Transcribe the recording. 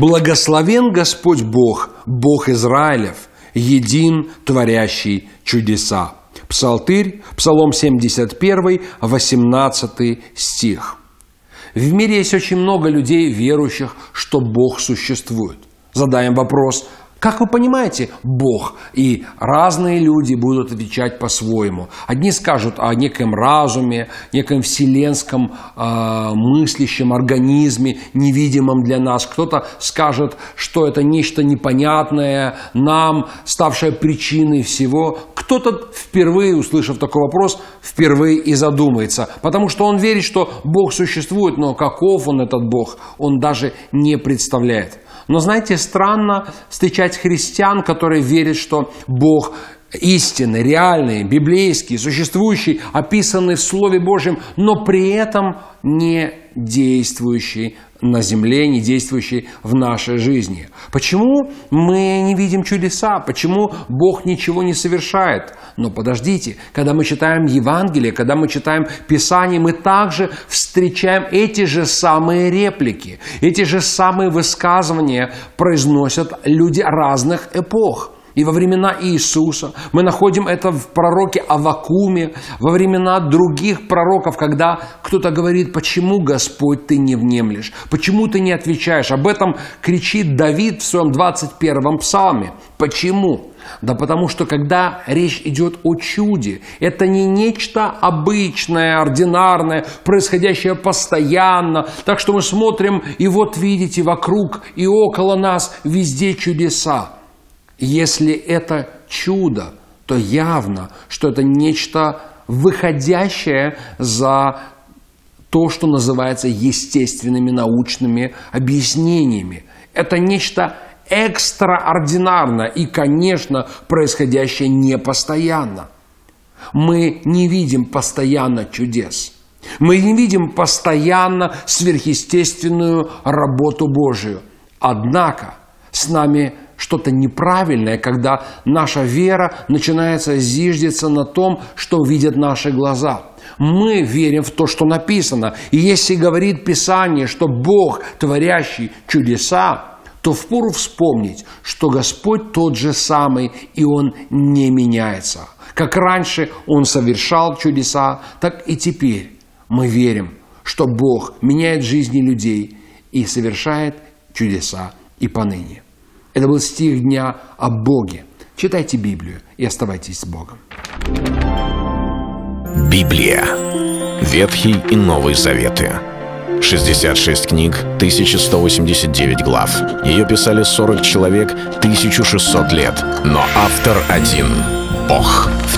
Благословен Господь Бог, Бог Израилев, един, творящий чудеса. Псалтырь, Псалом 71, 18 стих. В мире есть очень много людей, верующих, что Бог существует. Задаем вопрос, как вы понимаете, Бог и разные люди будут отвечать по-своему. Одни скажут о неком разуме, неком вселенском э, мыслящем организме, невидимом для нас. Кто-то скажет, что это нечто непонятное нам, ставшее причиной всего. Кто-то впервые, услышав такой вопрос, впервые и задумается, потому что он верит, что Бог существует, но каков он этот Бог, он даже не представляет. Но знаете, странно встречать христиан, которые верят, что Бог истинный, реальный, библейский, существующий, описанный в Слове Божьем, но при этом не действующий на земле, не действующий в нашей жизни. Почему мы не видим чудеса? Почему Бог ничего не совершает? Но подождите, когда мы читаем Евангелие, когда мы читаем Писание, мы также встречаем эти же самые реплики, эти же самые высказывания произносят люди разных эпох. И во времена Иисуса мы находим это в пророке Авакуме, во времена других пророков, когда кто-то говорит, почему, Господь, ты не внемлешь, почему ты не отвечаешь. Об этом кричит Давид в своем 21-м псалме. Почему? Да потому что когда речь идет о чуде, это не нечто обычное, ординарное, происходящее постоянно. Так что мы смотрим, и вот видите, вокруг и около нас везде чудеса. Если это чудо, то явно, что это нечто выходящее за то, что называется естественными научными объяснениями. Это нечто экстраординарное и, конечно, происходящее не постоянно. Мы не видим постоянно чудес. Мы не видим постоянно сверхъестественную работу Божию. Однако с нами что-то неправильное, когда наша вера начинается зиждиться на том, что видят наши глаза. Мы верим в то, что написано. И если говорит Писание, что Бог, творящий чудеса, то впору вспомнить, что Господь тот же самый, и Он не меняется. Как раньше Он совершал чудеса, так и теперь мы верим, что Бог меняет жизни людей и совершает чудеса и поныне. Это был стих дня о Боге. Читайте Библию и оставайтесь с Богом. Библия. Ветхий и Новый Заветы. 66 книг, 1189 глав. Ее писали 40 человек, 1600 лет. Но автор один — Бог.